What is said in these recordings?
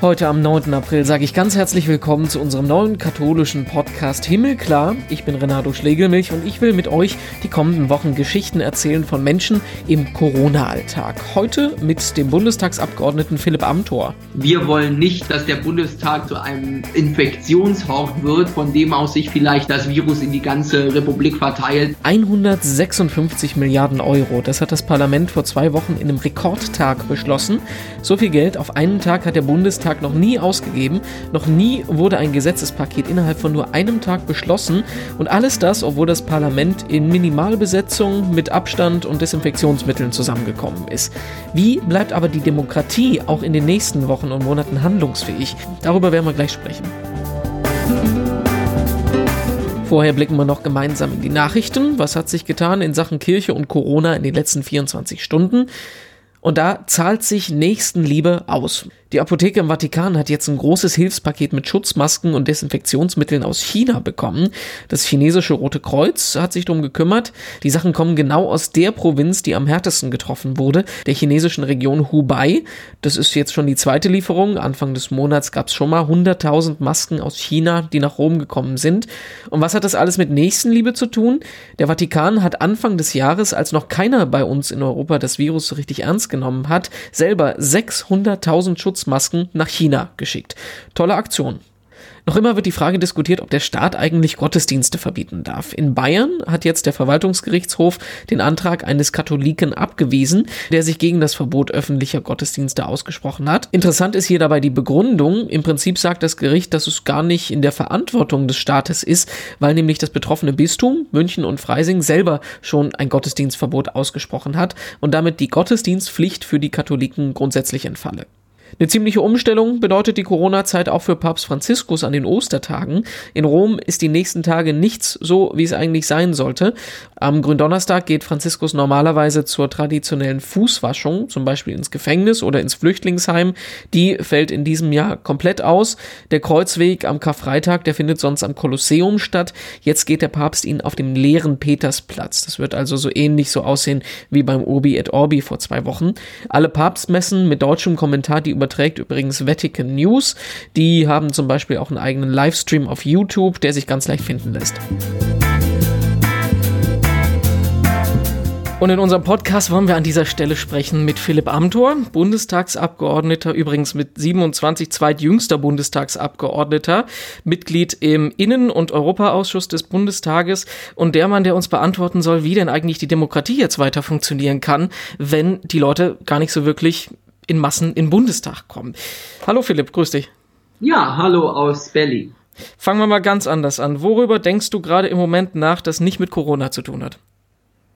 Heute am 9. April sage ich ganz herzlich willkommen zu unserem neuen katholischen Podcast Himmelklar. Ich bin Renato Schlegelmilch und ich will mit euch die kommenden Wochen Geschichten erzählen von Menschen im Corona-Alltag. Heute mit dem Bundestagsabgeordneten Philipp Amthor. Wir wollen nicht, dass der Bundestag zu einem Infektionshort wird, von dem aus sich vielleicht das Virus in die ganze Republik verteilt. 156 Milliarden Euro, das hat das Parlament vor zwei Wochen in einem Rekordtag beschlossen. So viel Geld auf einen Tag hat der Bundestag Bundestag noch nie ausgegeben, noch nie wurde ein Gesetzespaket innerhalb von nur einem Tag beschlossen und alles das, obwohl das Parlament in Minimalbesetzung mit Abstand und Desinfektionsmitteln zusammengekommen ist. Wie bleibt aber die Demokratie auch in den nächsten Wochen und Monaten handlungsfähig? Darüber werden wir gleich sprechen. Vorher blicken wir noch gemeinsam in die Nachrichten. Was hat sich getan in Sachen Kirche und Corona in den letzten 24 Stunden? Und da zahlt sich Nächstenliebe aus. Die Apotheke im Vatikan hat jetzt ein großes Hilfspaket mit Schutzmasken und Desinfektionsmitteln aus China bekommen. Das chinesische Rote Kreuz hat sich darum gekümmert. Die Sachen kommen genau aus der Provinz, die am härtesten getroffen wurde, der chinesischen Region Hubei. Das ist jetzt schon die zweite Lieferung. Anfang des Monats gab es schon mal 100.000 Masken aus China, die nach Rom gekommen sind. Und was hat das alles mit Nächstenliebe zu tun? Der Vatikan hat Anfang des Jahres, als noch keiner bei uns in Europa das Virus so richtig ernst genommen hat, selber 600.000 Schutz Schutzmasken nach China geschickt. Tolle Aktion. Noch immer wird die Frage diskutiert, ob der Staat eigentlich Gottesdienste verbieten darf. In Bayern hat jetzt der Verwaltungsgerichtshof den Antrag eines Katholiken abgewiesen, der sich gegen das Verbot öffentlicher Gottesdienste ausgesprochen hat. Interessant ist hier dabei die Begründung. Im Prinzip sagt das Gericht, dass es gar nicht in der Verantwortung des Staates ist, weil nämlich das betroffene Bistum, München und Freising, selber schon ein Gottesdienstverbot ausgesprochen hat und damit die Gottesdienstpflicht für die Katholiken grundsätzlich entfalle. Eine ziemliche Umstellung bedeutet die Corona-Zeit auch für Papst Franziskus an den Ostertagen. In Rom ist die nächsten Tage nichts so, wie es eigentlich sein sollte. Am Gründonnerstag geht Franziskus normalerweise zur traditionellen Fußwaschung, zum Beispiel ins Gefängnis oder ins Flüchtlingsheim. Die fällt in diesem Jahr komplett aus. Der Kreuzweg am Karfreitag, der findet sonst am Kolosseum statt. Jetzt geht der Papst ihn auf dem leeren Petersplatz. Das wird also so ähnlich so aussehen wie beim Urbi et Orbi vor zwei Wochen. Alle Papstmessen mit deutschem Kommentar, die überträgt übrigens Vatican News. Die haben zum Beispiel auch einen eigenen Livestream auf YouTube, der sich ganz leicht finden lässt. Und in unserem Podcast wollen wir an dieser Stelle sprechen mit Philipp Amthor, Bundestagsabgeordneter, übrigens mit 27 zweitjüngster Bundestagsabgeordneter, Mitglied im Innen- und Europaausschuss des Bundestages und der Mann, der uns beantworten soll, wie denn eigentlich die Demokratie jetzt weiter funktionieren kann, wenn die Leute gar nicht so wirklich in Massen in Bundestag kommen. Hallo Philipp, grüß dich. Ja, hallo aus Berlin. Fangen wir mal ganz anders an. Worüber denkst du gerade im Moment nach, das nicht mit Corona zu tun hat?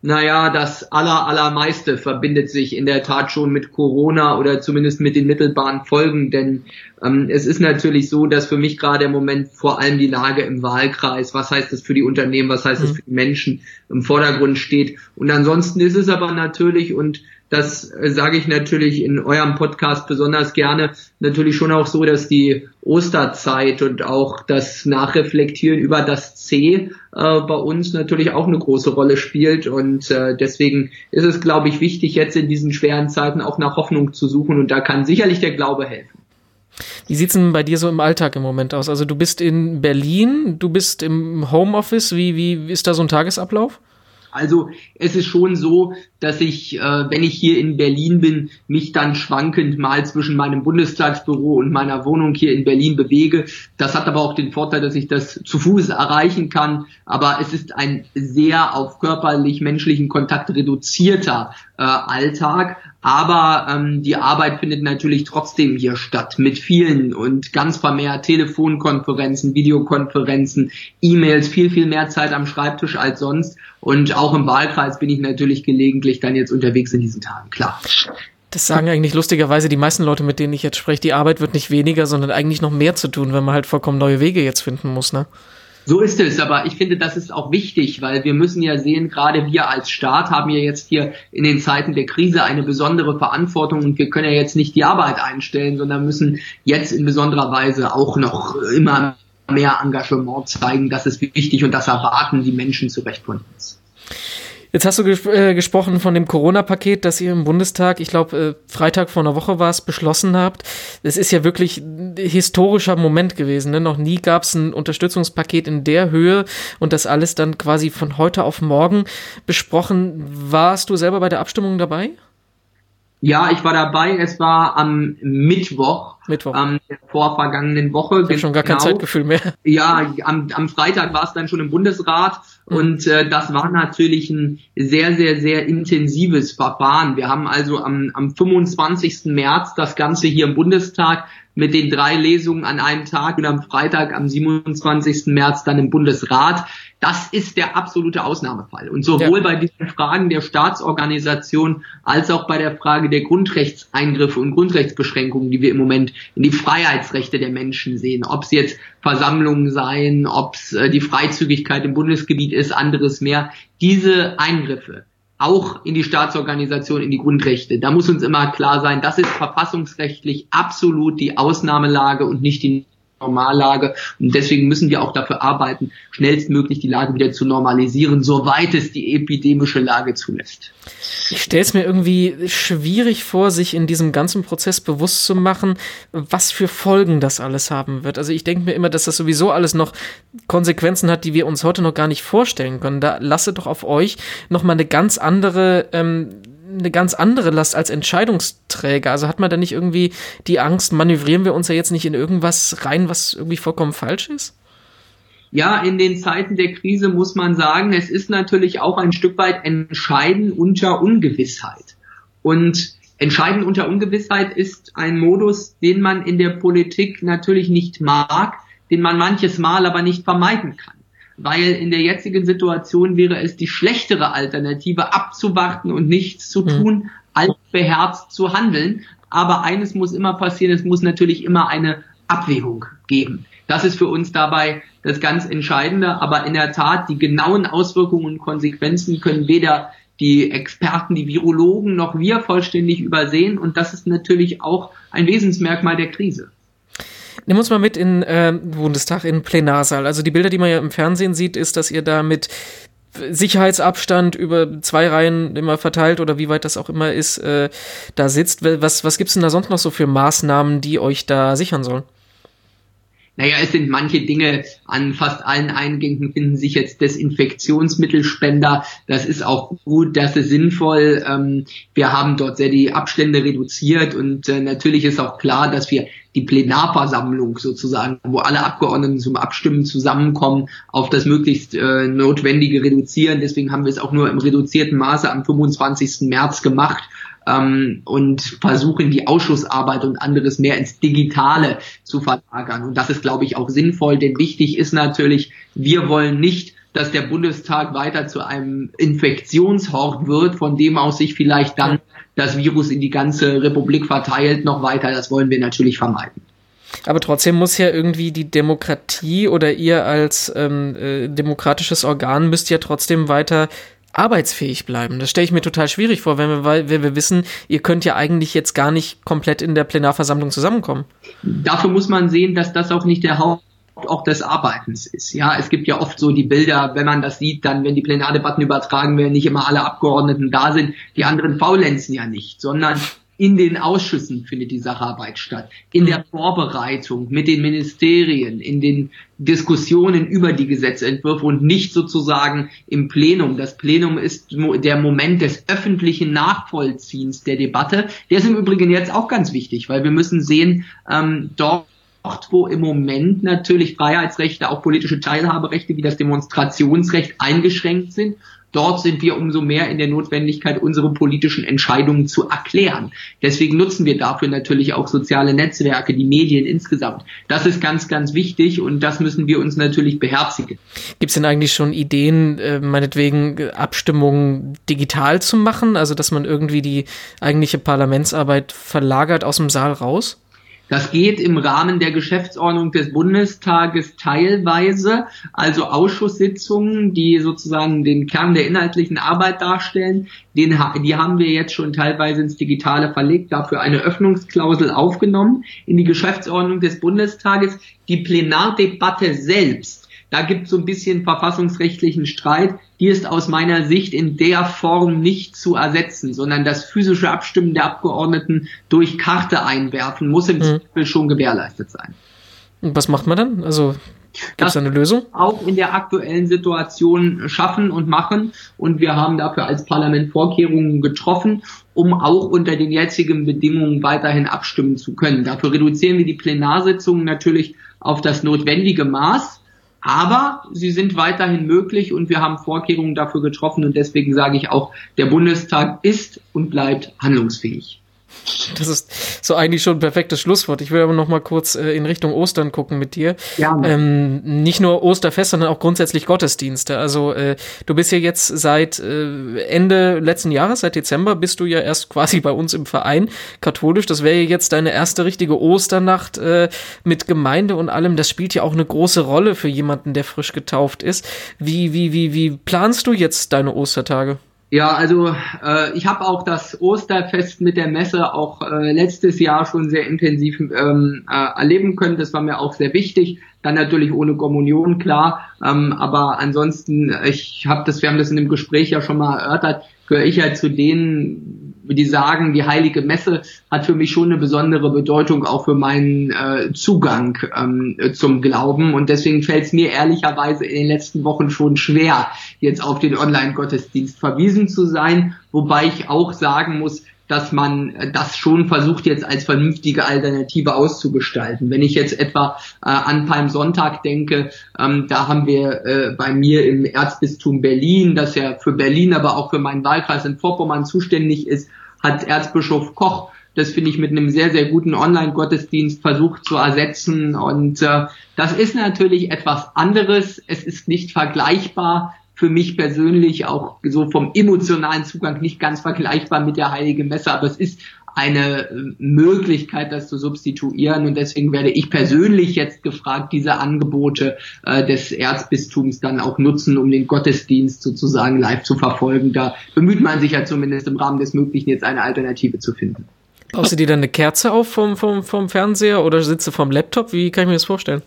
Naja, das aller, allermeiste verbindet sich in der Tat schon mit Corona oder zumindest mit den mittelbaren Folgen, denn ähm, es ist natürlich so, dass für mich gerade im Moment vor allem die Lage im Wahlkreis, was heißt das für die Unternehmen, was heißt das mhm. für die Menschen im Vordergrund steht. Und ansonsten ist es aber natürlich, und das äh, sage ich natürlich in eurem Podcast besonders gerne, natürlich schon auch so, dass die Osterzeit und auch das Nachreflektieren über das C äh, bei uns natürlich auch eine große Rolle spielt. Und äh, deswegen ist es, glaube ich, wichtig, jetzt in diesen schweren Zeiten auch nach Hoffnung zu suchen. Und da kann sicherlich der Glaube helfen. Wie sieht's denn bei dir so im Alltag im Moment aus? Also du bist in Berlin, du bist im Homeoffice. Wie, wie ist da so ein Tagesablauf? Also es ist schon so, dass ich, äh, wenn ich hier in Berlin bin, mich dann schwankend mal zwischen meinem Bundestagsbüro und meiner Wohnung hier in Berlin bewege. Das hat aber auch den Vorteil, dass ich das zu Fuß erreichen kann. Aber es ist ein sehr auf körperlich-menschlichen Kontakt reduzierter äh, Alltag. Aber ähm, die Arbeit findet natürlich trotzdem hier statt mit vielen und ganz vermehrt Telefonkonferenzen, Videokonferenzen, E-Mails, viel, viel mehr Zeit am Schreibtisch als sonst. Und auch im Wahlkreis bin ich natürlich gelegentlich dann jetzt unterwegs in diesen Tagen, klar. Das sagen eigentlich lustigerweise die meisten Leute, mit denen ich jetzt spreche. Die Arbeit wird nicht weniger, sondern eigentlich noch mehr zu tun, wenn man halt vollkommen neue Wege jetzt finden muss, ne? So ist es, aber ich finde, das ist auch wichtig, weil wir müssen ja sehen, gerade wir als Staat haben ja jetzt hier in den Zeiten der Krise eine besondere Verantwortung und wir können ja jetzt nicht die Arbeit einstellen, sondern müssen jetzt in besonderer Weise auch noch immer mehr Engagement zeigen. Das ist wichtig und das erwarten die Menschen zu Recht von uns. Jetzt hast du ges äh, gesprochen von dem Corona-Paket, das ihr im Bundestag, ich glaube, äh, Freitag vor einer Woche war es, beschlossen habt. Es ist ja wirklich ein historischer Moment gewesen. Ne? Noch nie gab es ein Unterstützungspaket in der Höhe und das alles dann quasi von heute auf morgen besprochen. Warst du selber bei der Abstimmung dabei? Ja, ich war dabei. Es war am Mittwoch, Mittwoch. Ähm, der vorvergangenen Woche. Ich habe schon gar kein genau. Zeitgefühl mehr. Ja, am, am Freitag war es dann schon im Bundesrat mhm. und äh, das war natürlich ein sehr, sehr, sehr intensives Verfahren. Wir haben also am, am 25. März das Ganze hier im Bundestag mit den drei Lesungen an einem Tag und am Freitag, am 27. März dann im Bundesrat. Das ist der absolute Ausnahmefall. Und sowohl ja. bei diesen Fragen der Staatsorganisation als auch bei der Frage der Grundrechtseingriffe und Grundrechtsbeschränkungen, die wir im Moment in die Freiheitsrechte der Menschen sehen, ob es jetzt Versammlungen seien, ob es äh, die Freizügigkeit im Bundesgebiet ist, anderes mehr, diese Eingriffe auch in die Staatsorganisation, in die Grundrechte. Da muss uns immer klar sein, das ist verfassungsrechtlich absolut die Ausnahmelage und nicht die Normallage. Und deswegen müssen wir auch dafür arbeiten, schnellstmöglich die Lage wieder zu normalisieren, soweit es die epidemische Lage zulässt. Ich stelle es mir irgendwie schwierig vor, sich in diesem ganzen Prozess bewusst zu machen, was für Folgen das alles haben wird. Also ich denke mir immer, dass das sowieso alles noch Konsequenzen hat, die wir uns heute noch gar nicht vorstellen können. Da lasse doch auf euch noch mal eine ganz andere ähm, eine ganz andere Last als Entscheidungsträger. Also hat man da nicht irgendwie die Angst, manövrieren wir uns ja jetzt nicht in irgendwas rein, was irgendwie vollkommen falsch ist? Ja, in den Zeiten der Krise muss man sagen, es ist natürlich auch ein Stück weit Entscheiden unter Ungewissheit. Und Entscheiden unter Ungewissheit ist ein Modus, den man in der Politik natürlich nicht mag, den man manches Mal aber nicht vermeiden kann weil in der jetzigen Situation wäre es die schlechtere Alternative, abzuwarten und nichts zu hm. tun, mhm. als beherzt zu handeln. Aber eines muss immer passieren, es muss natürlich immer eine Abwägung geben. Das ist für uns dabei das ganz Entscheidende. Aber in der Tat, die genauen Auswirkungen und Konsequenzen können weder die Experten, die Virologen noch wir vollständig übersehen. Und das ist natürlich auch ein Wesensmerkmal der Krise. Nimm uns mal mit in äh, Bundestag, in Plenarsaal. Also die Bilder, die man ja im Fernsehen sieht, ist, dass ihr da mit Sicherheitsabstand über zwei Reihen immer verteilt oder wie weit das auch immer ist, äh, da sitzt. Was, was gibt's denn da sonst noch so für Maßnahmen, die euch da sichern sollen? Naja, es sind manche Dinge, an fast allen Eingängen finden sich jetzt Desinfektionsmittelspender. Das ist auch gut, das ist sinnvoll. Ähm, wir haben dort sehr die Abstände reduziert und äh, natürlich ist auch klar, dass wir die Plenarversammlung sozusagen, wo alle Abgeordneten zum Abstimmen zusammenkommen, auf das möglichst äh, Notwendige reduzieren. Deswegen haben wir es auch nur im reduzierten Maße am 25. März gemacht ähm, und versuchen die Ausschussarbeit und anderes mehr ins Digitale zu verlagern. Und das ist, glaube ich, auch sinnvoll, denn wichtig ist natürlich, wir wollen nicht dass der Bundestag weiter zu einem Infektionshort wird, von dem aus sich vielleicht dann das Virus in die ganze Republik verteilt, noch weiter. Das wollen wir natürlich vermeiden. Aber trotzdem muss ja irgendwie die Demokratie oder ihr als ähm, äh, demokratisches Organ müsst ja trotzdem weiter arbeitsfähig bleiben. Das stelle ich mir total schwierig vor, wenn wir, wenn wir wissen, ihr könnt ja eigentlich jetzt gar nicht komplett in der Plenarversammlung zusammenkommen. Dafür muss man sehen, dass das auch nicht der Haupt auch des Arbeitens ist. Ja, es gibt ja oft so die Bilder, wenn man das sieht, dann, wenn die Plenardebatten übertragen werden, nicht immer alle Abgeordneten da sind, die anderen faulenzen ja nicht, sondern in den Ausschüssen findet die Sacharbeit statt, in der Vorbereitung mit den Ministerien, in den Diskussionen über die Gesetzentwürfe und nicht sozusagen im Plenum. Das Plenum ist der Moment des öffentlichen Nachvollziehens der Debatte. Der ist im Übrigen jetzt auch ganz wichtig, weil wir müssen sehen, ähm, dort wo im Moment natürlich Freiheitsrechte, auch politische Teilhaberechte wie das Demonstrationsrecht eingeschränkt sind Dort sind wir umso mehr in der Notwendigkeit, unsere politischen Entscheidungen zu erklären. Deswegen nutzen wir dafür natürlich auch soziale Netzwerke, die Medien insgesamt. Das ist ganz, ganz wichtig und das müssen wir uns natürlich beherzigen. Gibt es denn eigentlich schon Ideen, äh, meinetwegen Abstimmungen digital zu machen? Also, dass man irgendwie die eigentliche Parlamentsarbeit verlagert aus dem Saal raus? Das geht im Rahmen der Geschäftsordnung des Bundestages teilweise, also Ausschusssitzungen, die sozusagen den Kern der inhaltlichen Arbeit darstellen, den, die haben wir jetzt schon teilweise ins Digitale verlegt, dafür eine Öffnungsklausel aufgenommen in die Geschäftsordnung des Bundestages. Die Plenardebatte selbst, da gibt es so ein bisschen verfassungsrechtlichen Streit, die ist aus meiner Sicht in der Form nicht zu ersetzen, sondern das physische Abstimmen der Abgeordneten durch Karte einwerfen muss im mhm. Zweifel schon gewährleistet sein. Und was macht man dann? Also Gibt es eine Lösung? Auch in der aktuellen Situation schaffen und machen. Und wir haben dafür als Parlament Vorkehrungen getroffen, um auch unter den jetzigen Bedingungen weiterhin abstimmen zu können. Dafür reduzieren wir die Plenarsitzungen natürlich auf das notwendige Maß. Aber sie sind weiterhin möglich und wir haben Vorkehrungen dafür getroffen und deswegen sage ich auch, der Bundestag ist und bleibt handlungsfähig. Das ist so eigentlich schon ein perfektes Schlusswort. Ich will aber noch mal kurz äh, in Richtung Ostern gucken mit dir. Ja. Ähm, nicht nur Osterfest, sondern auch grundsätzlich Gottesdienste. Also äh, du bist ja jetzt seit äh, Ende letzten Jahres, seit Dezember, bist du ja erst quasi bei uns im Verein katholisch. Das wäre jetzt deine erste richtige Osternacht äh, mit Gemeinde und allem. Das spielt ja auch eine große Rolle für jemanden, der frisch getauft ist. Wie wie wie wie planst du jetzt deine Ostertage? Ja, also äh, ich habe auch das Osterfest mit der Messe auch äh, letztes Jahr schon sehr intensiv ähm, äh, erleben können. Das war mir auch sehr wichtig. Dann natürlich ohne Kommunion, klar. Ähm, aber ansonsten, ich habe das, wir haben das in dem Gespräch ja schon mal erörtert, gehöre ich halt zu denen, die sagen, die heilige Messe hat für mich schon eine besondere Bedeutung, auch für meinen äh, Zugang ähm, zum Glauben. Und deswegen fällt es mir ehrlicherweise in den letzten Wochen schon schwer, jetzt auf den Online-Gottesdienst verwiesen zu sein. Wobei ich auch sagen muss, dass man das schon versucht jetzt als vernünftige Alternative auszugestalten. Wenn ich jetzt etwa äh, an Palmsonntag denke, ähm, da haben wir äh, bei mir im Erzbistum Berlin, das ja für Berlin, aber auch für meinen Wahlkreis in Vorpommern zuständig ist, hat Erzbischof Koch das finde ich mit einem sehr, sehr guten Online-Gottesdienst versucht zu ersetzen. Und äh, das ist natürlich etwas anderes. Es ist nicht vergleichbar für mich persönlich auch so vom emotionalen Zugang nicht ganz vergleichbar mit der Heiligen Messe, aber es ist eine äh, Möglichkeit, das zu substituieren. Und deswegen werde ich persönlich jetzt gefragt, diese Angebote äh, des Erzbistums dann auch nutzen, um den Gottesdienst sozusagen live zu verfolgen. Da bemüht man sich ja zumindest im Rahmen des Möglichen, jetzt eine Alternative zu finden. Baust du dir dann eine Kerze auf vom, vom, vom Fernseher oder sitze vom Laptop? Wie kann ich mir das vorstellen?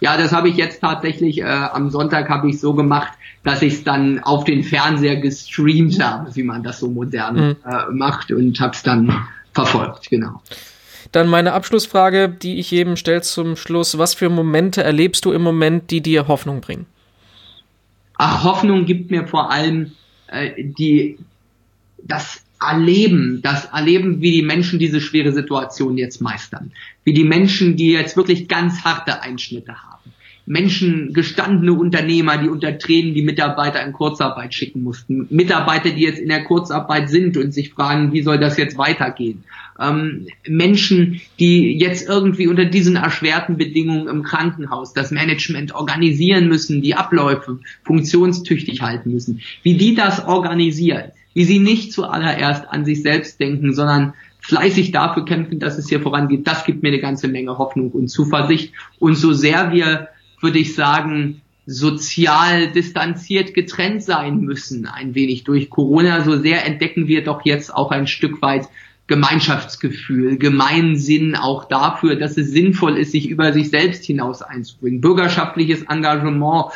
Ja, das habe ich jetzt tatsächlich, äh, am Sonntag habe ich so gemacht, dass ich es dann auf den Fernseher gestreamt habe, wie man das so modern mhm. äh, macht und habe es dann verfolgt, genau. Dann meine Abschlussfrage, die ich jedem stelle zum Schluss. Was für Momente erlebst du im Moment, die dir Hoffnung bringen? Ach, Hoffnung gibt mir vor allem äh, die, das Erleben, das Erleben, wie die Menschen diese schwere Situation jetzt meistern. Wie die Menschen, die jetzt wirklich ganz harte Einschnitte haben Menschen, gestandene Unternehmer, die unter Tränen die Mitarbeiter in Kurzarbeit schicken mussten. Mitarbeiter, die jetzt in der Kurzarbeit sind und sich fragen, wie soll das jetzt weitergehen. Ähm, Menschen, die jetzt irgendwie unter diesen erschwerten Bedingungen im Krankenhaus das Management organisieren müssen, die Abläufe funktionstüchtig halten müssen. Wie die das organisieren, wie sie nicht zuallererst an sich selbst denken, sondern fleißig dafür kämpfen, dass es hier vorangeht, das gibt mir eine ganze Menge Hoffnung und Zuversicht. Und so sehr wir würde ich sagen, sozial distanziert getrennt sein müssen, ein wenig durch Corona. So sehr entdecken wir doch jetzt auch ein Stück weit Gemeinschaftsgefühl, Gemeinsinn auch dafür, dass es sinnvoll ist, sich über sich selbst hinaus einzubringen. Bürgerschaftliches Engagement,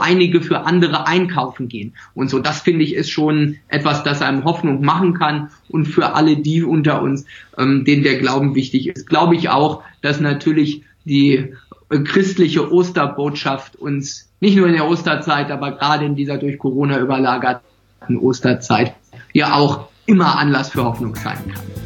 einige für andere einkaufen gehen. Und so, das finde ich ist schon etwas, das einem Hoffnung machen kann. Und für alle die unter uns, ähm, denen der Glauben wichtig ist, glaube ich auch, dass natürlich die christliche Osterbotschaft uns nicht nur in der Osterzeit, aber gerade in dieser durch Corona überlagerten Osterzeit ja auch immer Anlass für Hoffnung sein kann.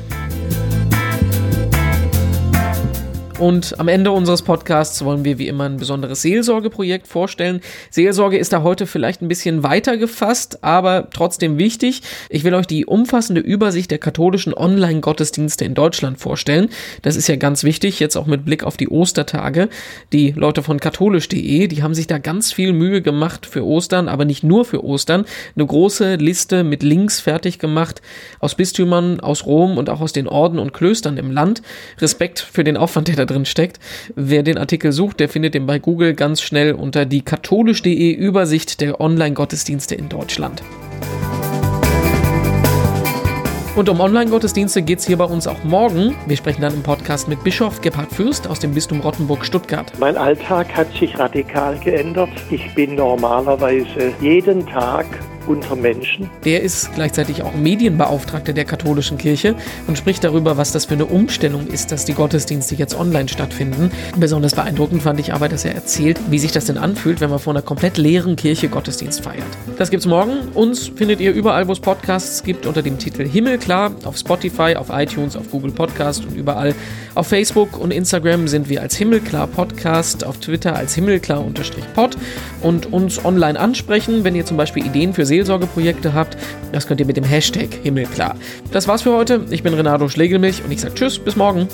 Und am Ende unseres Podcasts wollen wir wie immer ein besonderes Seelsorgeprojekt vorstellen. Seelsorge ist da heute vielleicht ein bisschen weiter gefasst, aber trotzdem wichtig. Ich will euch die umfassende Übersicht der katholischen Online-Gottesdienste in Deutschland vorstellen. Das ist ja ganz wichtig, jetzt auch mit Blick auf die Ostertage. Die Leute von katholisch.de, die haben sich da ganz viel Mühe gemacht für Ostern, aber nicht nur für Ostern. Eine große Liste mit Links fertig gemacht aus Bistümern, aus Rom und auch aus den Orden und Klöstern im Land. Respekt für den Aufwand, der da drin steckt. Wer den Artikel sucht, der findet den bei Google ganz schnell unter die katholisch.de Übersicht der Online-Gottesdienste in Deutschland. Und um Online-Gottesdienste geht es hier bei uns auch morgen. Wir sprechen dann im Podcast mit Bischof Gebhard Fürst aus dem Bistum Rottenburg-Stuttgart. Mein Alltag hat sich radikal geändert. Ich bin normalerweise jeden Tag unter Menschen. Der ist gleichzeitig auch Medienbeauftragter der katholischen Kirche und spricht darüber, was das für eine Umstellung ist, dass die Gottesdienste jetzt online stattfinden. Besonders beeindruckend fand ich aber, dass er erzählt, wie sich das denn anfühlt, wenn man vor einer komplett leeren Kirche Gottesdienst feiert. Das gibt's morgen. Uns findet ihr überall, wo es Podcasts gibt, unter dem Titel Himmelklar, auf Spotify, auf iTunes, auf Google Podcast und überall. Auf Facebook und Instagram sind wir als Himmelklar Podcast, auf Twitter als Himmelklar-Pod und uns online ansprechen, wenn ihr zum Beispiel Ideen für Seelsorgeprojekte habt. Das könnt ihr mit dem Hashtag Himmelklar. Das war's für heute. Ich bin Renato Schlegelmilch und ich sage Tschüss, bis morgen.